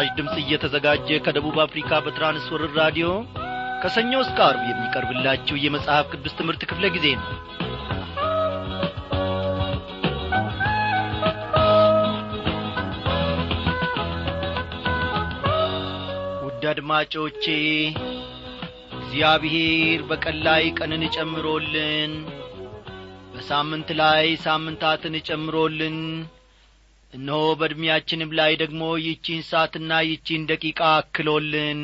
በምስራች ድምፅ እየተዘጋጀ ከደቡብ አፍሪካ በትራንስወርር ራዲዮ ከሰኞ እስከ አርብ የሚቀርብላችሁ የመጽሐፍ ቅዱስ ትምህርት ክፍለ ጊዜ ነው። ውድ አድማጮቼ እግዚአብሔር በቀን ላይ ቀንን ጨምሮልን በሳምንት ላይ ሳምንታትን ጨምሮልን እነሆ በዕድሜያችንም ላይ ደግሞ ይቺን ሰዓትና ይቺን ደቂቃ አክሎልን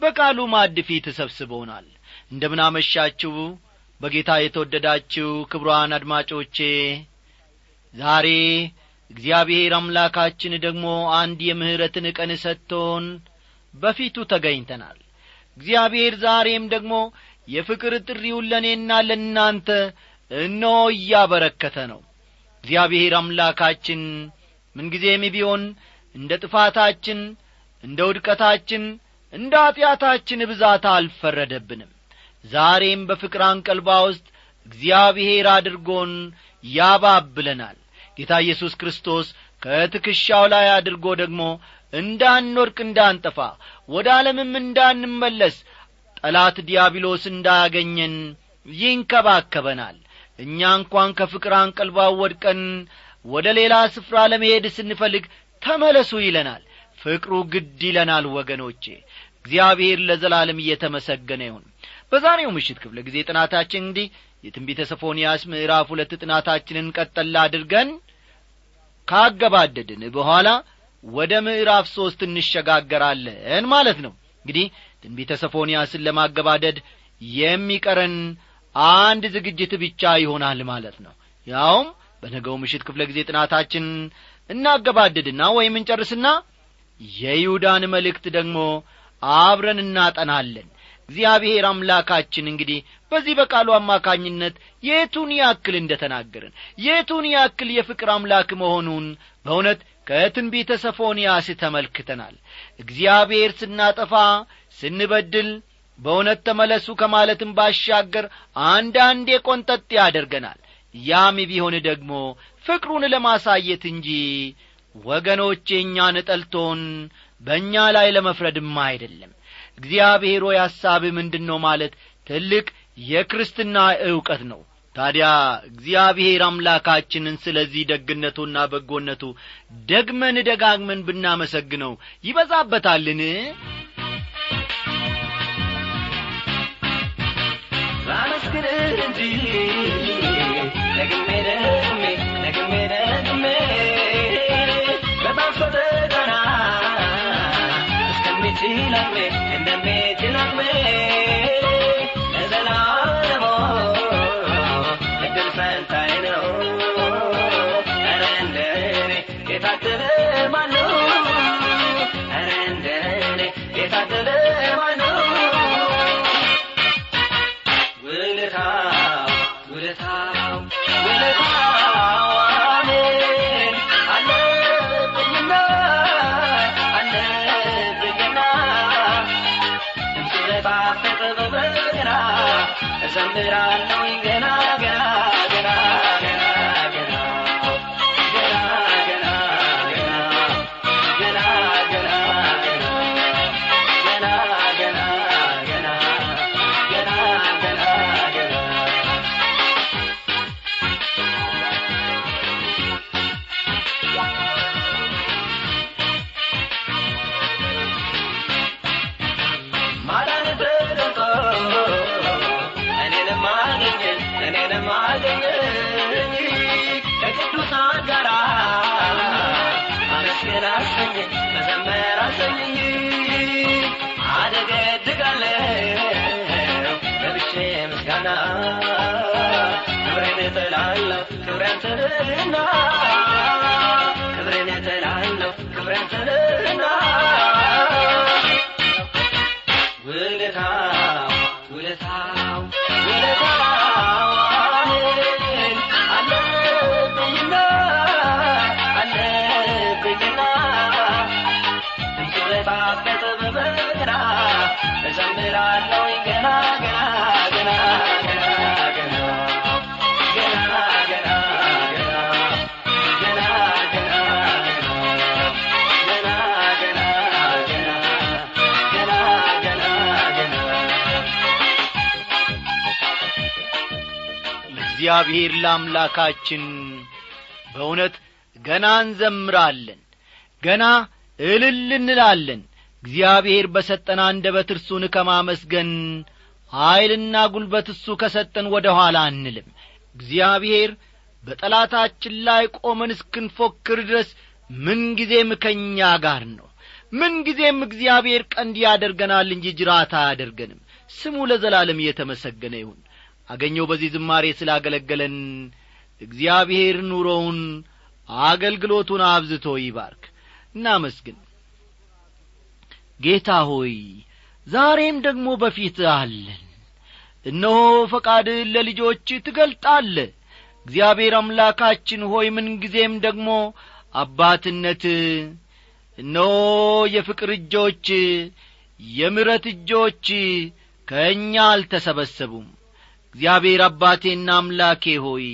በቃሉ ማዕድ ፊት ተሰብስበውናል እንደምናመሻችሁ በጌታ የተወደዳችሁ ክብሯን አድማጮቼ። ዛሬ እግዚአብሔር አምላካችን ደግሞ አንድ የምሕረትን ቀን ሰጥቶን በፊቱ ተገኝተናል። እግዚአብሔር ዛሬም ደግሞ የፍቅር ጥሪውን ለእኔና ለእናንተ እነሆ እያበረከተ ነው። እግዚአብሔር አምላካችን ምንጊዜም ቢሆን እንደ ጥፋታችን እንደ ውድቀታችን እንደ ኀጢአታችን ብዛት አልፈረደብንም። ዛሬም በፍቅር አንቀልባ ውስጥ እግዚአብሔር አድርጎን ያባብለናል። ጌታ ኢየሱስ ክርስቶስ ከትከሻው ላይ አድርጎ ደግሞ እንዳንወርቅ እንዳንጠፋ ወደ ዓለምም እንዳንመለስ ጠላት ዲያብሎስ እንዳያገኘን ይንከባከበናል። እኛ እንኳን ከፍቅር አንቀልባ ወድቀን ወደ ሌላ ስፍራ ለመሄድ ስንፈልግ ተመለሱ ይለናል። ፍቅሩ ግድ ይለናል ወገኖቼ። እግዚአብሔር ለዘላለም እየተመሰገነ ይሁን። በዛሬው ምሽት ክፍለ ጊዜ ጥናታችን እንዲህ የትንቢተ ሰፎንያስ ምዕራፍ ሁለት ጥናታችንን ቀጠላ አድርገን ካገባደድን በኋላ ወደ ምዕራፍ ሦስት እንሸጋገራለን ማለት ነው። እንግዲህ ትንቢተ ሰፎንያስን ለማገባደድ የሚቀረን አንድ ዝግጅት ብቻ ይሆናል ማለት ነው። ያውም በነገው ምሽት ክፍለ ጊዜ ጥናታችን እናገባድድና ወይም እንጨርስና የይሁዳን መልእክት ደግሞ አብረን እናጠናለን። እግዚአብሔር አምላካችን እንግዲህ በዚህ በቃሉ አማካኝነት የቱን ያክል እንደ ተናገርን የቱን ያክል የፍቅር አምላክ መሆኑን በእውነት ከትንቢተ ሰፎንያስ ተመልክተናል። እግዚአብሔር ስናጠፋ ስንበድል በእውነት ተመለሱ ከማለትም ባሻገር አንዳንዴ ቆንጠጥ ያደርገናል ያም ቢሆን ደግሞ ፍቅሩን ለማሳየት እንጂ ወገኖቼ እኛን ጠልቶን በእኛ ላይ ለመፍረድማ አይደለም። እግዚአብሔር ሆይ ሐሳብህ ምንድን ነው ማለት ትልቅ የክርስትና ዕውቀት ነው። ታዲያ እግዚአብሔር አምላካችንን ስለዚህ ደግነቱና በጎነቱ ደግመን ደጋግመን ብናመሰግነው ይበዛበታልን? ላመስግንህ እንጂ Let me, let me, Zambrano y ገብቼ ምስጋና ክብሬን እጥላለሁ ክብሬን ትልና ክብሬን እጥላለሁ ክብሬን ትልና ለእግዚአብሔር ለአምላካችን በእውነት ገና እንዘምራለን ገና እልል እንላለን። እግዚአብሔር በሰጠን አንደበት እርሱን ከማመስገን ኀይልና ጒልበት እሱ ከሰጠን ወደ ኋላ አንልም። እግዚአብሔር በጠላታችን ላይ ቆመን እስክንፎክር ድረስ ምንጊዜም ከእኛ ጋር ነው። ምንጊዜም እግዚአብሔር ቀንድ ያደርገናል እንጂ ጅራት አያደርገንም። ስሙ ለዘላለም እየተመሰገነ ይሁን አገኘው በዚህ ዝማሬ ስላገለገለን እግዚአብሔር ኑሮውን አገልግሎቱን አብዝቶ ይባርክ። እናመስግን። ጌታ ሆይ ዛሬም ደግሞ በፊት አለን። እነሆ ፈቃድህን ለልጆች ትገልጣለ እግዚአብሔር አምላካችን ሆይ ምንጊዜም ደግሞ አባትነት እነሆ የፍቅር እጆች የምረት እጆች ከእኛ አልተሰበሰቡም እግዚአብሔር አባቴና አምላኬ ሆይ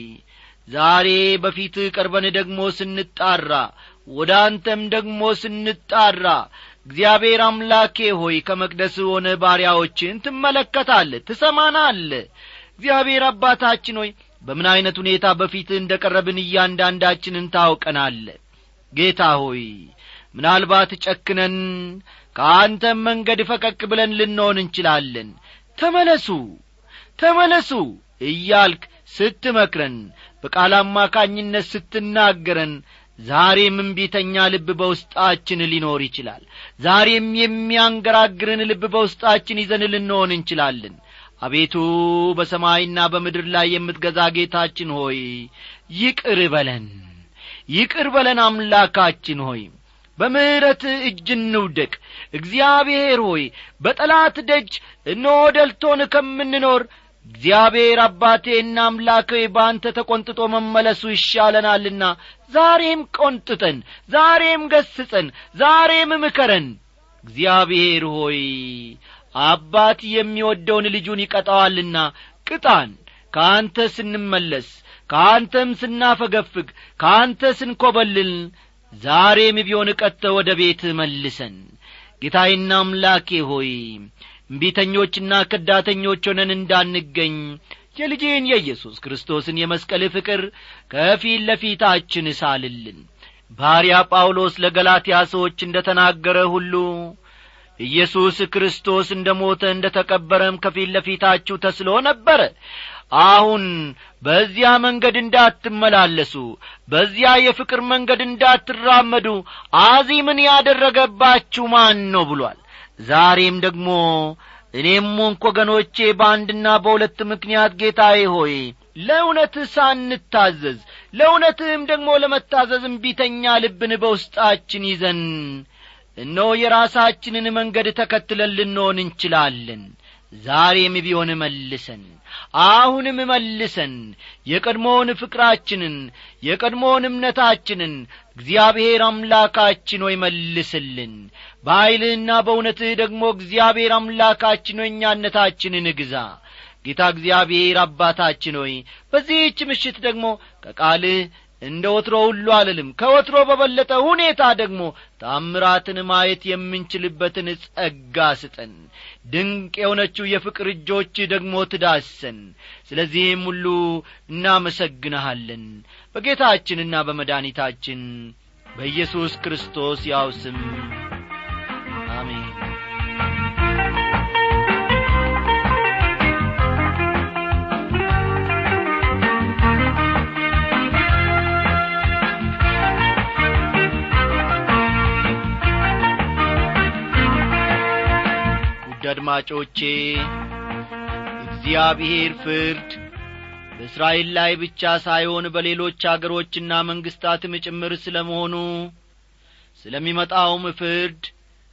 ዛሬ በፊት ቀርበን ደግሞ ስንጣራ ወደ አንተም ደግሞ ስንጣራ እግዚአብሔር አምላኬ ሆይ ከመቅደስ ሆነ ባሪያዎችን ትመለከታለ ትሰማናለ እግዚአብሔር አባታችን ሆይ በምን ዐይነት ሁኔታ በፊት እንደ ቀረብን እያንዳንዳችንን ታውቀናለ ጌታ ሆይ ምናልባት ጨክነን ከአንተም መንገድ ፈቀቅ ብለን ልንሆን እንችላለን። ተመለሱ ተመለሱ እያልክ ስትመክረን በቃል አማካኝነት ስትናገረን ዛሬም እምቢተኛ ልብ በውስጣችን ሊኖር ይችላል። ዛሬም የሚያንገራግርን ልብ በውስጣችን ይዘን ልንሆን እንችላለን። አቤቱ በሰማይና በምድር ላይ የምትገዛ ጌታችን ሆይ ይቅር በለን ይቅር በለን አምላካችን ሆይ። በምሕረት እጅ እንውደቅ። እግዚአብሔር ሆይ በጠላት ደጅ እነሆ ደልቶን ከምንኖር እግዚአብሔር አባቴና አምላኬ በአንተ ተቈንጥጦ መመለሱ ይሻለናልና ዛሬም ቈንጥጠን ዛሬም ገስጸን ዛሬም ምከረን። እግዚአብሔር ሆይ አባት የሚወደውን ልጁን ይቀጣዋልና ቅጣን። ከአንተ ስንመለስ ከአንተም ስናፈገፍግ ከአንተ ስንኰበልል ዛሬም ቢሆን ቀጥተ ወደ ቤት መልሰን። ጌታዬና አምላኬ ሆይ እምቢተኞችና ከዳተኞች ሆነን እንዳንገኝ የልጅህን የኢየሱስ ክርስቶስን የመስቀል ፍቅር ከፊት ለፊታችን እሳልልን ባሪያ ጳውሎስ ለገላትያ ሰዎች እንደ ተናገረ ሁሉ ኢየሱስ ክርስቶስ እንደ ሞተ እንደ ተቀበረም ከፊት ለፊታችሁ ተስሎ ነበረ። አሁን በዚያ መንገድ እንዳትመላለሱ በዚያ የፍቅር መንገድ እንዳትራመዱ አዚምን ያደረገባችሁ ማን ነው ብሏል ዛሬም ደግሞ እኔም ሆንክ ወገኖቼ በአንድና በሁለት ምክንያት ጌታዬ ሆይ ለእውነትህ ሳንታዘዝ ለእውነትህም ደግሞ ለመታዘዝ እምቢተኛ ልብን በውስጣችን ይዘን እነሆ የራሳችንን መንገድ ተከትለን ልንሆን እንችላለን። ዛሬም ቢሆን መልሰን አሁንም መልሰን የቀድሞውን ፍቅራችንን የቀድሞውን እምነታችንን እግዚአብሔር አምላካችን ሆይ መልስልን። በኀይልህና በእውነትህ ደግሞ እግዚአብሔር አምላካችን ሆይ እኛነታችንን ግዛ። ጌታ እግዚአብሔር አባታችን ሆይ በዚህች ምሽት ደግሞ ከቃልህ እንደ ወትሮ ሁሉ አልልም ከወትሮ በበለጠ ሁኔታ ደግሞ ታምራትን ማየት የምንችልበትን ጸጋ ስጠን ድንቅ የሆነችው የፍቅር እጆች ደግሞ ትዳሰን። ስለዚህም ሁሉ እናመሰግንሃለን። በጌታችንና በመድኒታችን በኢየሱስ ክርስቶስ ያው ስም አድማጮቼ እግዚአብሔር ፍርድ በእስራኤል ላይ ብቻ ሳይሆን በሌሎች አገሮችና መንግሥታትም ጭምር ስለ መሆኑ ስለሚመጣውም ፍርድ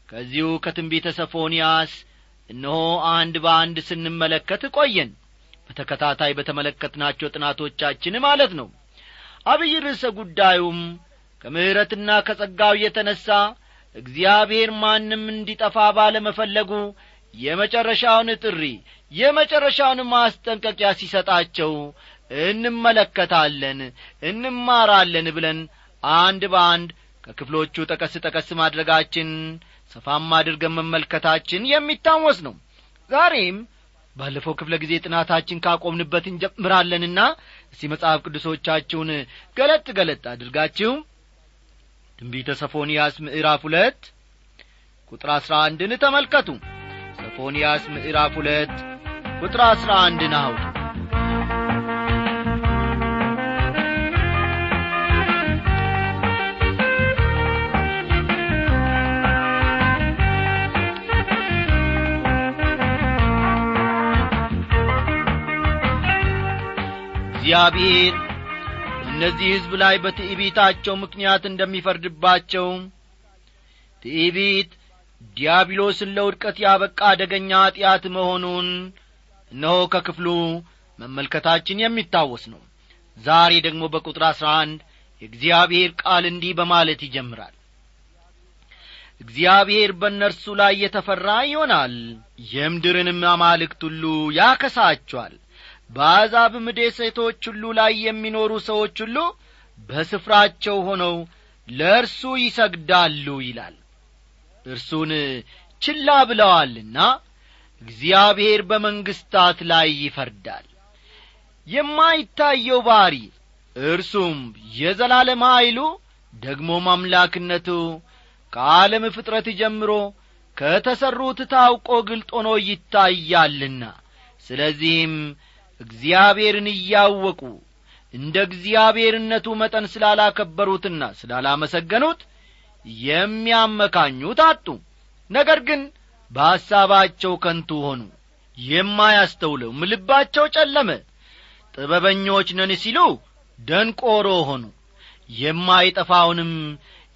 ከዚሁ ከትንቢተ ሰፎንያስ እነሆ አንድ በአንድ ስንመለከት ቆየን። በተከታታይ በተመለከትናቸው ጥናቶቻችን ማለት ነው። አብይ ርዕሰ ጉዳዩም ከምሕረትና ከጸጋው የተነሣ እግዚአብሔር ማንም እንዲጠፋ ባለመፈለጉ የመጨረሻውን ጥሪ የመጨረሻውን ማስጠንቀቂያ ሲሰጣቸው እንመለከታለን እንማራለን ብለን አንድ በአንድ ከክፍሎቹ ጠቀስ ጠቀስ ማድረጋችን ሰፋም አድርገን መመልከታችን የሚታወስ ነው። ዛሬም ባለፈው ክፍለ ጊዜ ጥናታችን ካቆምንበት እንጀምራለንና እስቲ መጽሐፍ ቅዱሶቻችሁን ገለጥ ገለጥ አድርጋችሁ ትንቢተ ሰፎንያስ ምዕራፍ ሁለት ቁጥር አሥራ አንድን ተመልከቱ ሰፎንያስ ምዕራፍ ሁለት ቁጥር አሥራ አንድን አውጡ እግዚአብሔር እነዚህ ሕዝብ ላይ በትዕቢታቸው ምክንያት እንደሚፈርድባቸው ትዕቢት ዲያብሎስን ለውድቀት ያበቃ አደገኛ ኀጢአት መሆኑን እነሆ ከክፍሉ መመልከታችን የሚታወስ ነው። ዛሬ ደግሞ በቁጥር አሥራ አንድ የእግዚአብሔር ቃል እንዲህ በማለት ይጀምራል። እግዚአብሔር በእነርሱ ላይ የተፈራ ይሆናል የምድርንም አማልክት ሁሉ ያከሳቸዋል። በአሕዛብም ደሴቶች ሁሉ ላይ የሚኖሩ ሰዎች ሁሉ በስፍራቸው ሆነው ለእርሱ ይሰግዳሉ ይላል እርሱን ችላ ብለዋልና እግዚአብሔር በመንግሥታት ላይ ይፈርዳል። የማይታየው ባሪ እርሱም የዘላለም ኀይሉ ደግሞም አምላክነቱ ከዓለም ፍጥረት ጀምሮ ከተሠሩት ታውቆ ግልጥ ሆኖ ይታያልና። ስለዚህም እግዚአብሔርን እያወቁ እንደ እግዚአብሔርነቱ መጠን ስላላከበሩትና ስላላመሰገኑት የሚያመካኙት አጡ። ነገር ግን በሐሳባቸው ከንቱ ሆኑ። የማያስተውለውም ልባቸው ጨለመ። ጥበበኞች ነን ሲሉ ደንቆሮ ሆኑ። የማይጠፋውንም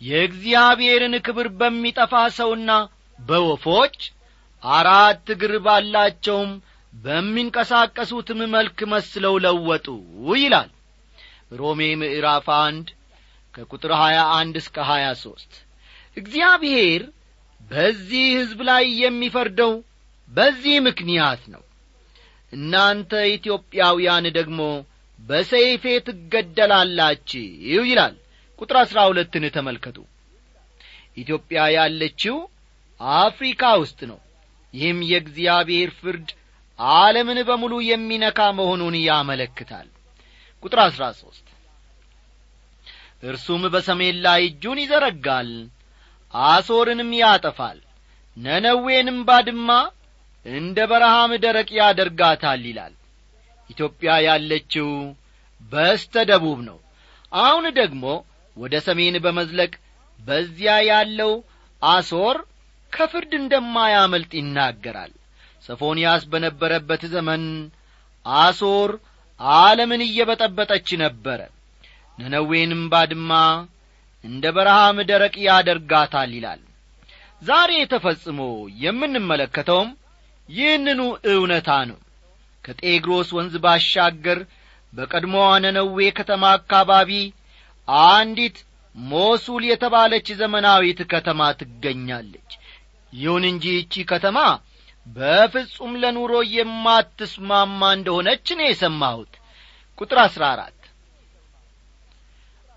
የእግዚአብሔርን ክብር በሚጠፋ ሰውና በወፎች አራት እግር ባላቸውም በሚንቀሳቀሱትም መልክ መስለው ለወጡ ይላል። ሮሜ ምዕራፍ አንድ ከቁጥር ሀያ አንድ እስከ ሀያ ሦስት እግዚአብሔር በዚህ ሕዝብ ላይ የሚፈርደው በዚህ ምክንያት ነው። እናንተ ኢትዮጵያውያን ደግሞ በሰይፌ ትገደላላችሁ ይላል። ቁጥር አሥራ ሁለትን ተመልከቱ። ኢትዮጵያ ያለችው አፍሪካ ውስጥ ነው። ይህም የእግዚአብሔር ፍርድ ዓለምን በሙሉ የሚነካ መሆኑን ያመለክታል። ቁጥር አሥራ ሦስት እርሱም በሰሜን ላይ እጁን ይዘረጋል አሶርንም ያጠፋል ነነዌንም ባድማ እንደ በረሃም ደረቅ ያደርጋታል ይላል። ኢትዮጵያ ያለችው በስተ ደቡብ ነው። አሁን ደግሞ ወደ ሰሜን በመዝለቅ በዚያ ያለው አሶር ከፍርድ እንደማያመልጥ ይናገራል። ሰፎንያስ በነበረበት ዘመን አሶር ዓለምን እየበጠበጠች ነበረ ነነዌንም ባድማ እንደ በረሃም ደረቅ ያደርጋታል ይላል። ዛሬ ተፈጽሞ የምንመለከተውም ይህንኑ እውነታ ነው። ከጤግሮስ ወንዝ ባሻገር በቀድሞዋ ነነዌ ከተማ አካባቢ አንዲት ሞሱል የተባለች ዘመናዊት ከተማ ትገኛለች። ይሁን እንጂ ይቺ ከተማ በፍጹም ለኑሮ የማትስማማ እንደሆነች ነው የሰማሁት። ቁጥር አሥራ አራት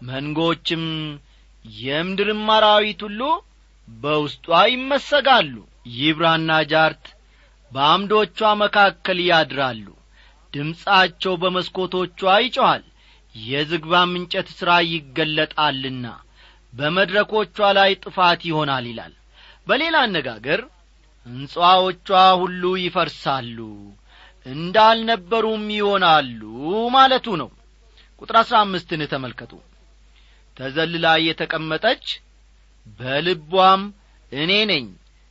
መንጎችም የምድርም አራዊት ሁሉ በውስጧ ይመሰጋሉ። ይብራና ጃርት በአምዶቿ መካከል ያድራሉ። ድምፃቸው በመስኮቶቿ ይጮኋል የዝግባም እንጨት ሥራ ይገለጣልና በመድረኮቿ ላይ ጥፋት ይሆናል ይላል። በሌላ አነጋገር ሕንጻዎቿ ሁሉ ይፈርሳሉ እንዳልነበሩም ይሆናሉ ማለቱ ነው። ቁጥር አሥራ አምስትን ተመልከቱ ተዘልላ የተቀመጠች በልቧም እኔ ነኝ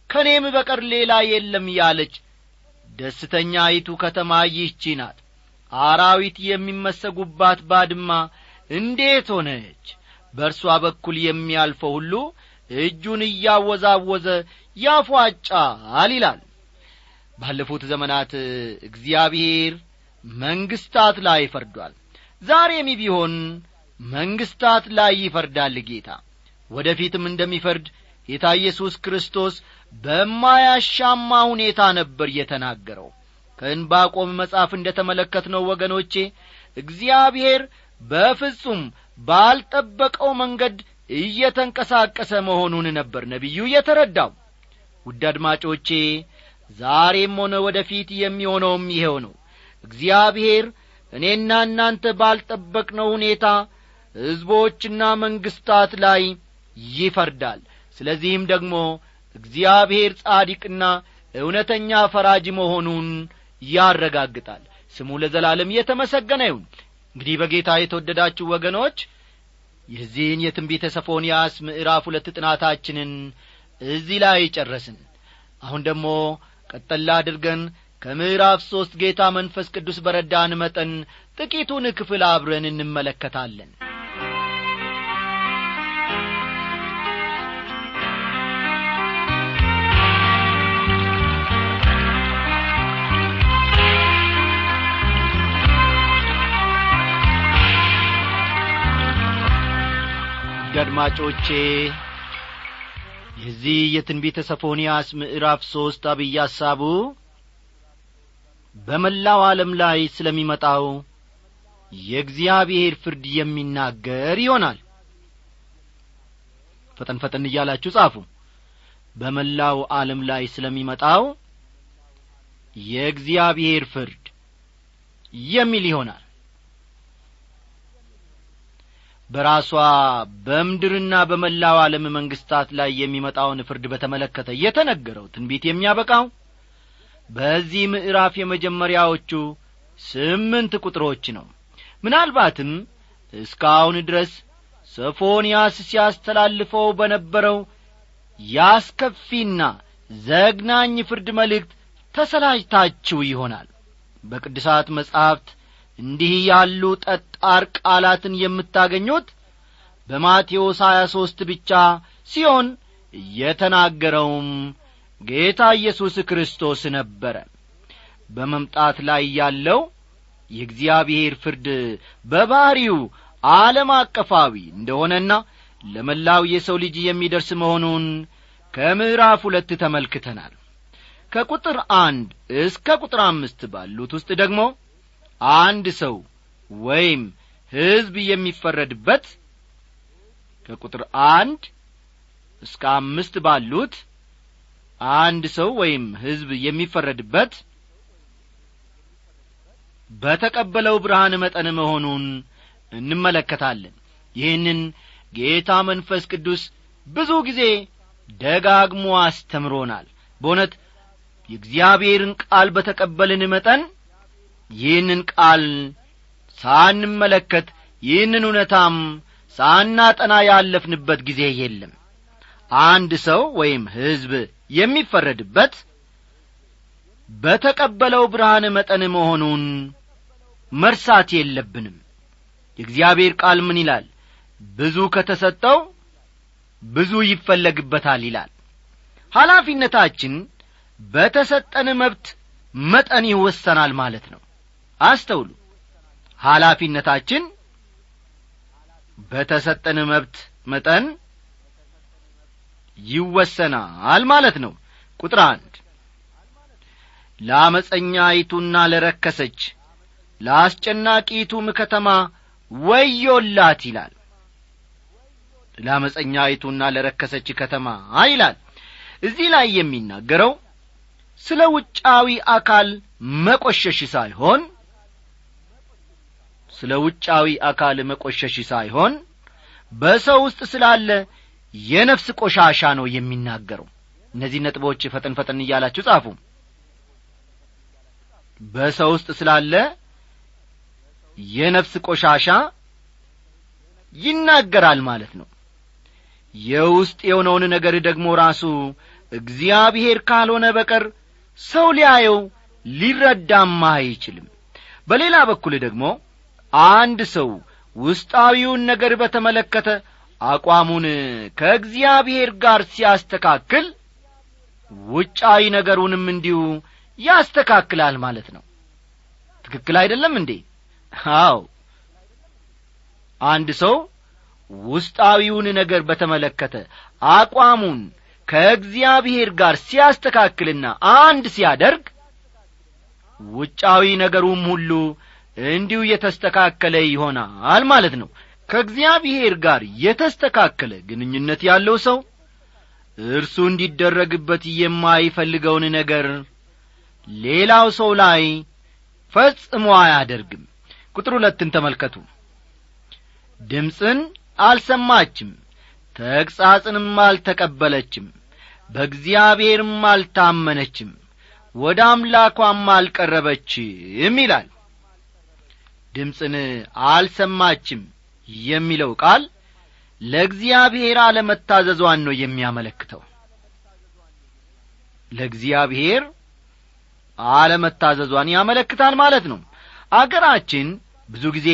ከእኔም በቀር ሌላ የለም ያለች ደስተኛይቱ ከተማ ይህቺ ናት። አራዊት የሚመሰጉባት ባድማ እንዴት ሆነች? በእርሷ በኩል የሚያልፈው ሁሉ እጁን እያወዛወዘ ያፏጫል ይላል። ባለፉት ዘመናት እግዚአብሔር መንግሥታት ላይ ፈርዷል። ዛሬም ቢሆን መንግሥታት ላይ ይፈርዳል ጌታ። ወደ ፊትም እንደሚፈርድ ጌታ ኢየሱስ ክርስቶስ በማያሻማ ሁኔታ ነበር የተናገረው። ከእንባቆም መጽሐፍ እንደ ተመለከትነው ወገኖቼ እግዚአብሔር በፍጹም ባልጠበቀው መንገድ እየተንቀሳቀሰ መሆኑን ነበር ነቢዩ የተረዳው። ውድ አድማጮቼ ዛሬም ሆነ ወደ ፊት የሚሆነውም ይኸው ነው። እግዚአብሔር እኔና እናንተ ባልጠበቅነው ሁኔታ ሕዝቦችና መንግሥታት ላይ ይፈርዳል። ስለዚህም ደግሞ እግዚአብሔር ጻዲቅና እውነተኛ ፈራጅ መሆኑን ያረጋግጣል። ስሙ ለዘላለም የተመሰገነ ይሁን። እንግዲህ በጌታ የተወደዳችሁ ወገኖች የዚህን የትንቢተ ሰፎንያስ ምዕራፍ ሁለት ጥናታችንን እዚህ ላይ ጨረስን። አሁን ደግሞ ቀጠላ አድርገን ከምዕራፍ ሦስት ጌታ መንፈስ ቅዱስ በረዳን መጠን ጥቂቱን ክፍል አብረን እንመለከታለን አድማጮቼ የዚህ የትንቢተ ሰፎንያስ ምዕራፍ ሦስት አብይ ሐሳቡ በመላው ዓለም ላይ ስለሚመጣው የእግዚአብሔር ፍርድ የሚናገር ይሆናል። ፈጠን ፈጠን እያላችሁ ጻፉ። በመላው ዓለም ላይ ስለሚመጣው የእግዚአብሔር ፍርድ የሚል ይሆናል በራሷ በምድርና በመላው ዓለም መንግሥታት ላይ የሚመጣውን ፍርድ በተመለከተ የተነገረው ትንቢት የሚያበቃው በዚህ ምዕራፍ የመጀመሪያዎቹ ስምንት ቁጥሮች ነው። ምናልባትም እስካሁን ድረስ ሰፎንያስ ሲያስተላልፈው በነበረው ያስከፊና ዘግናኝ ፍርድ መልእክት ተሰላጅታችሁ ይሆናል። በቅዱሳት መጻሕፍት እንዲህ ያሉ ጠጣር ቃላትን የምታገኙት በማቴዎስ ሀያ ሦስት ብቻ ሲሆን የተናገረውም ጌታ ኢየሱስ ክርስቶስ ነበረ። በመምጣት ላይ ያለው የእግዚአብሔር ፍርድ በባሕሪው ዓለም አቀፋዊ እንደሆነና ለመላው የሰው ልጅ የሚደርስ መሆኑን ከምዕራፍ ሁለት ተመልክተናል። ከቁጥር አንድ እስከ ቁጥር አምስት ባሉት ውስጥ ደግሞ አንድ ሰው ወይም ሕዝብ የሚፈረድበት ከቁጥር አንድ እስከ አምስት ባሉት አንድ ሰው ወይም ሕዝብ የሚፈረድበት በተቀበለው ብርሃን መጠን መሆኑን እንመለከታለን። ይህንን ጌታ መንፈስ ቅዱስ ብዙ ጊዜ ደጋግሞ አስተምሮናል። በእውነት የእግዚአብሔርን ቃል በተቀበልን መጠን ይህንን ቃል ሳንመለከት ይህንን እውነታም ሳናጠና ያለፍንበት ጊዜ የለም። አንድ ሰው ወይም ሕዝብ የሚፈረድበት በተቀበለው ብርሃን መጠን መሆኑን መርሳት የለብንም። የእግዚአብሔር ቃል ምን ይላል? ብዙ ከተሰጠው ብዙ ይፈለግበታል ይላል። ኃላፊነታችን በተሰጠን መብት መጠን ይወሰናል ማለት ነው አስተውሉ። ኃላፊነታችን በተሰጠን መብት መጠን ይወሰናል ማለት ነው። ቁጥር አንድ ለአመፀኛይቱና ለረከሰች ለአስጨናቂቱም ከተማ ወዮላት ይላል። ለአመፀኛይቱና ለረከሰች ከተማ ይላል። እዚህ ላይ የሚናገረው ስለ ውጫዊ አካል መቆሸሽ ሳይሆን ስለ ውጫዊ አካል መቆሸሽ ሳይሆን በሰው ውስጥ ስላለ የነፍስ ቆሻሻ ነው የሚናገረው። እነዚህ ነጥቦች ፈጠን ፈጠን እያላችሁ ጻፉ። በሰው ውስጥ ስላለ የነፍስ ቆሻሻ ይናገራል ማለት ነው። የውስጥ የሆነውን ነገር ደግሞ ራሱ እግዚአብሔር ካልሆነ በቀር ሰው ሊያየው ሊረዳማ አይችልም። በሌላ በኩል ደግሞ አንድ ሰው ውስጣዊውን ነገር በተመለከተ አቋሙን ከእግዚአብሔር ጋር ሲያስተካክል ውጫዊ ነገሩንም እንዲሁ ያስተካክላል ማለት ነው። ትክክል አይደለም እንዴ? አው አንድ ሰው ውስጣዊውን ነገር በተመለከተ አቋሙን ከእግዚአብሔር ጋር ሲያስተካክልና አንድ ሲያደርግ ውጫዊ ነገሩም ሁሉ እንዲሁ የተስተካከለ ይሆናል ማለት ነው። ከእግዚአብሔር ጋር የተስተካከለ ግንኙነት ያለው ሰው እርሱ እንዲደረግበት የማይፈልገውን ነገር ሌላው ሰው ላይ ፈጽሞ አያደርግም። ቁጥር ሁለትን ተመልከቱ። ድምፅን አልሰማችም ተግሣጽንም አልተቀበለችም በእግዚአብሔርም አልታመነችም ወደ አምላኳም አልቀረበችም ይላል ድምፅን አልሰማችም የሚለው ቃል ለእግዚአብሔር አለመታዘዟን ነው የሚያመለክተው። ለእግዚአብሔር አለመታዘዟን ያመለክታል ማለት ነው። አገራችን ብዙ ጊዜ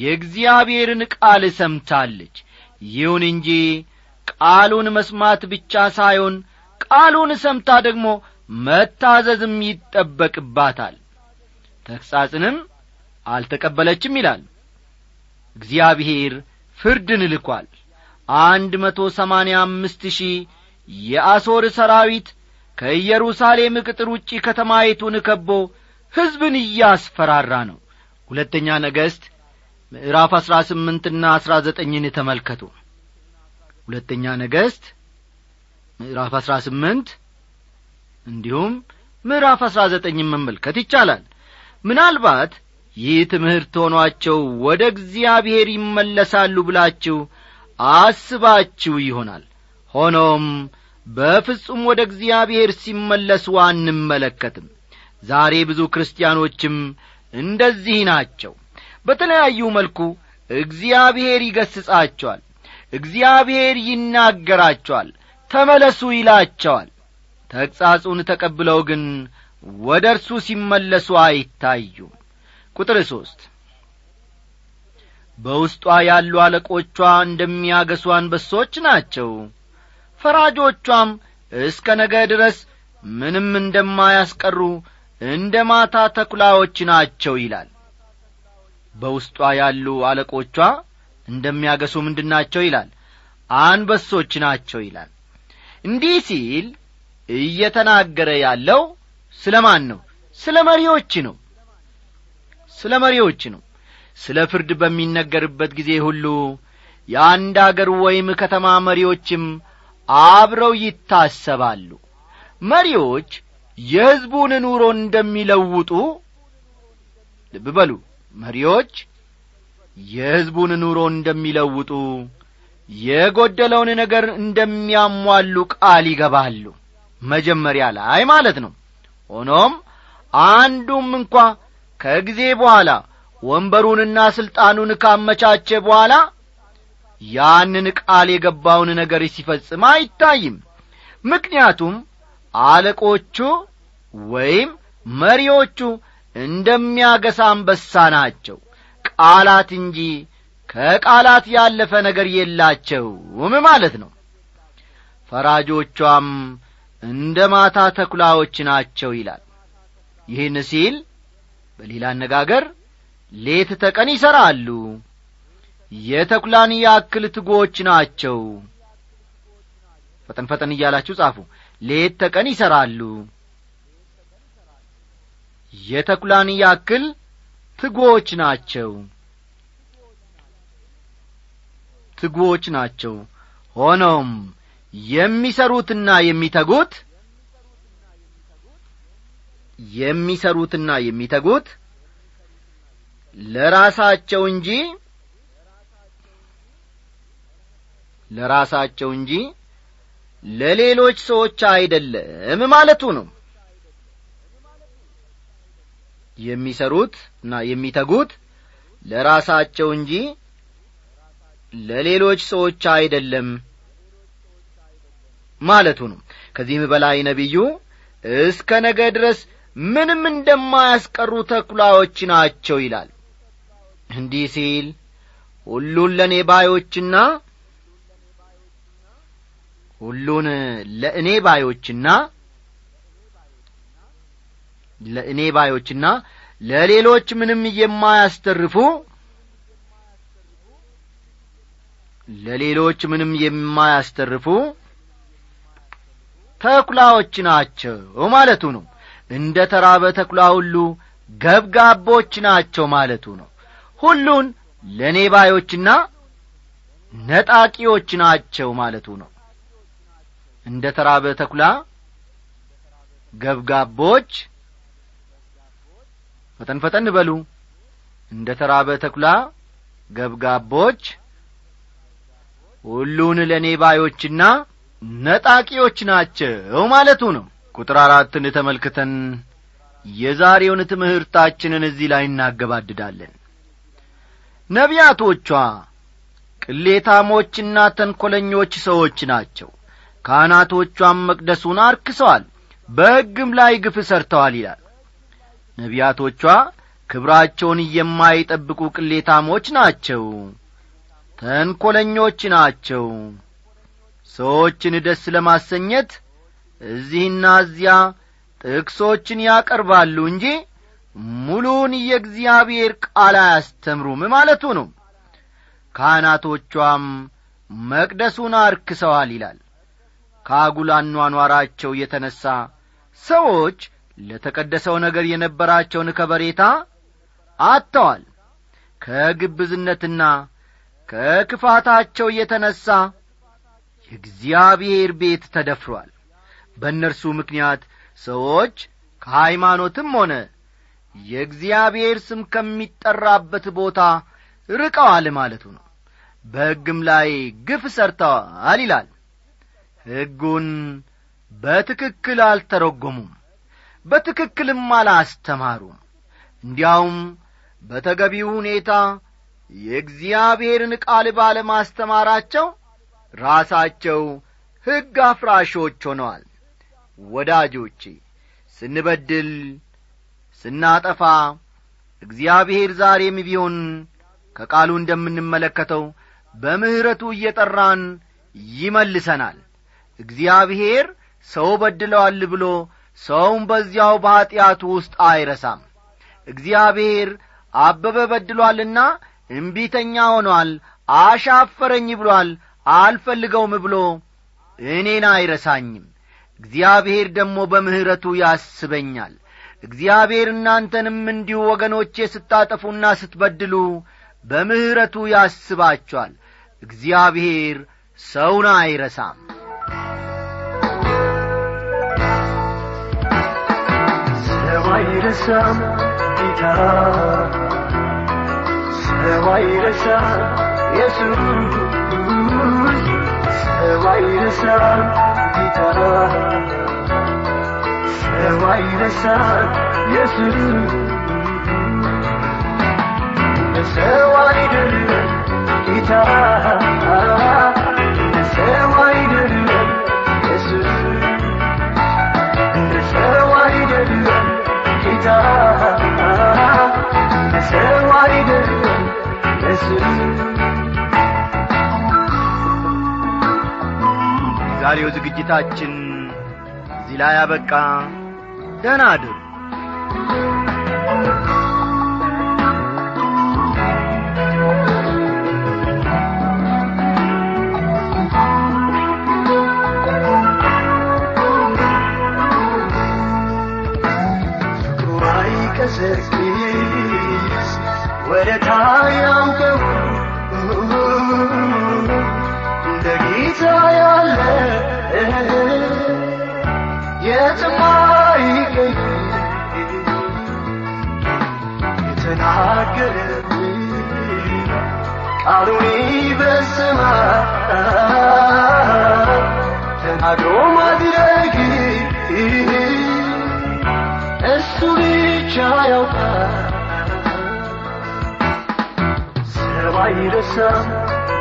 የእግዚአብሔርን ቃል ሰምታለች። ይሁን እንጂ ቃሉን መስማት ብቻ ሳይሆን ቃሉን ሰምታ ደግሞ መታዘዝም ይጠበቅባታል። ተግሣጽንም አልተቀበለችም ይላል። እግዚአብሔር ፍርድን ልኳል። አንድ መቶ ሰማንያ አምስት ሺህ የአሦር ሰራዊት ከኢየሩሳሌም ቅጥር ውጪ ከተማይቱን ከቦ ሕዝብን እያስፈራራ ነው። ሁለተኛ ነገሥት ምዕራፍ አሥራ ስምንትና አሥራ ዘጠኝን ተመልከቱ። ሁለተኛ ነገሥት ምዕራፍ አሥራ ስምንት እንዲሁም ምዕራፍ አሥራ ዘጠኝን መመልከት ይቻላል። ምናልባት ይህ ትምህርት ሆኗቸው ወደ እግዚአብሔር ይመለሳሉ ብላችሁ አስባችሁ ይሆናል። ሆኖም በፍጹም ወደ እግዚአብሔር ሲመለሱ አንመለከትም። ዛሬ ብዙ ክርስቲያኖችም እንደዚህ ናቸው። በተለያዩ መልኩ እግዚአብሔር ይገስጻቸዋል እግዚአብሔር ይናገራቸዋል ተመለሱ ይላቸዋል። ተግሣጹን ተቀብለው ግን ወደ እርሱ ሲመለሱ አይታዩም ቁጥር ሦስት በውስጧ ያሉ አለቆቿ እንደሚያገሱ አንበሶች ናቸው። ፈራጆቿም እስከ ነገ ድረስ ምንም እንደማያስቀሩ እንደ ማታ ተኩላዎች ናቸው ይላል። በውስጧ ያሉ አለቆቿ እንደሚያገሱ ምንድናቸው ይላል? አንበሶች ናቸው ይላል። እንዲህ ሲል እየተናገረ ያለው ስለ ማን ነው? ስለ መሪዎች ነው ስለ መሪዎች ነው። ስለ ፍርድ በሚነገርበት ጊዜ ሁሉ የአንድ አገር ወይም ከተማ መሪዎችም አብረው ይታሰባሉ። መሪዎች የሕዝቡን ኑሮ እንደሚለውጡ ልብ በሉ። መሪዎች የሕዝቡን ኑሮ እንደሚለውጡ የጐደለውን ነገር እንደሚያሟሉ ቃል ይገባሉ። መጀመሪያ ላይ ማለት ነው። ሆኖም አንዱም እንኳ ከጊዜ በኋላ ወንበሩንና ሥልጣኑን ካመቻቸ በኋላ ያንን ቃል የገባውን ነገር ሲፈጽም አይታይም። ምክንያቱም አለቆቹ ወይም መሪዎቹ እንደሚያገሳ አንበሳ ናቸው። ቃላት እንጂ ከቃላት ያለፈ ነገር የላቸውም ማለት ነው። ፈራጆቿም እንደ ማታ ተኩላዎች ናቸው ይላል። ይህን ሲል በሌላ አነጋገር ሌት ተቀን ይሠራሉ የተኩላን ያክል ትጎች ናቸው። ፈጠን ፈጠን እያላችሁ ጻፉ። ሌት ተቀን ይሠራሉ የተኩላን ያክል ትጎች ናቸው። ትጉዎች ናቸው። ሆኖም የሚሰሩትና የሚተጉት የሚሰሩትና የሚተጉት ለራሳቸው እንጂ ለራሳቸው እንጂ ለሌሎች ሰዎች አይደለም ማለቱ ነው። የሚሰሩት እና የሚተጉት ለራሳቸው እንጂ ለሌሎች ሰዎች አይደለም ማለቱ ነው። ከዚህም በላይ ነቢዩ እስከ ነገ ድረስ ምንም እንደማያስቀሩ ተኩላዎች ናቸው ይላል። እንዲህ ሲል ሁሉን ለእኔ ባዮችና ሁሉን ለእኔ ባዮችና ለእኔ ባዮችና ለሌሎች ምንም የማያስተርፉ ለሌሎች ምንም የማያስተርፉ ተኩላዎች ናቸው ማለቱ ነው እንደ ተራበ ተኩላ ሁሉ ገብጋቦች ናቸው ማለቱ ነው። ሁሉን ለእኔ ባዮችና ነጣቂዎች ናቸው ማለቱ ነው። እንደ ተራበ ተኩላ ገብጋቦች ፈጠን ፈጠን በሉ። እንደ ተራበ ተኩላ ገብጋቦች ሁሉን ለእኔ ባዮችና ነጣቂዎች ናቸው ማለቱ ነው ቁጥር አራትን ተመልክተን የዛሬውን ትምህርታችንን እዚህ ላይ እናገባድዳለን። ነቢያቶቿ ቅሌታሞችና ተንኰለኞች ሰዎች ናቸው። ካህናቶቿም መቅደሱን አርክሰዋል በሕግም ላይ ግፍ ሰርተዋል ይላል። ነቢያቶቿ ክብራቸውን የማይጠብቁ ቅሌታሞች ናቸው ተንኰለኞች ናቸው። ሰዎችን ደስ ለማሰኘት እዚህና እዚያ ጥቅሶችን ያቀርባሉ እንጂ ሙሉውን የእግዚአብሔር ቃል አያስተምሩም ማለቱ ነው። ካህናቶቿም መቅደሱን አርክሰዋል ይላል። ከአጉል አኗኗራቸው የተነሣ ሰዎች ለተቀደሰው ነገር የነበራቸውን ከበሬታ አጥተዋል። ከግብዝነትና ከክፋታቸው የተነሣ የእግዚአብሔር ቤት ተደፍሯል በእነርሱ ምክንያት ሰዎች ከሃይማኖትም ሆነ የእግዚአብሔር ስም ከሚጠራበት ቦታ ርቀዋል ማለቱ ነው። በሕግም ላይ ግፍ ሰርተዋል ይላል። ሕጉን በትክክል አልተረጐሙም በትክክልም አላስተማሩም። እንዲያውም በተገቢው ሁኔታ የእግዚአብሔርን ቃል ባለማስተማራቸው ራሳቸው ሕግ አፍራሾች ሆነዋል ወዳጆቼ ስንበድል ስናጠፋ እግዚአብሔር ዛሬም ቢሆን ከቃሉ እንደምንመለከተው በምሕረቱ እየጠራን ይመልሰናል። እግዚአብሔር ሰው በድለዋል ብሎ ሰውም በዚያው በኀጢአቱ ውስጥ አይረሳም። እግዚአብሔር አበበ በድሏልና እምቢተኛ ሆኗል አሻፈረኝ ብሏል አልፈልገውም ብሎ እኔን አይረሳኝም እግዚአብሔር ደግሞ በምሕረቱ ያስበኛል። እግዚአብሔር እናንተንም እንዲሁ ወገኖቼ ስታጠፉና ስትበድሉ በምሕረቱ ያስባችኋል። እግዚአብሔር ሰውን አይረሳም። ሰው አይረሳም ጌታ። ሰው አይረሳም ኢየሱስ ሰው አይረሳም ጌታ ሰው አይረሳም ኢየሱስ ሰው አይደለም ጌታ ሰው አይደለም ኢየሱስ የዛሬው ዝግጅታችን እዚህ ላይ አበቃ። ደህና አድሩ ወደ ታያምቀው የተናገረብኝ ቃሉን ይፈጽማል ተናግሮ ማድረግ እሱ ብቻ ያውቃል ሰው አይረሳም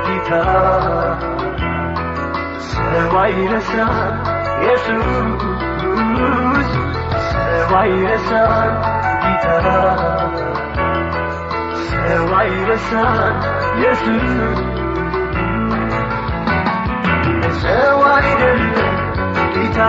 ጌታ ሰው አይረሳም ኢየሱስ ሰው አይረሳም ጌታ ሰዋይረሳን ኢየሱስ ሰው አይደለም ጌታ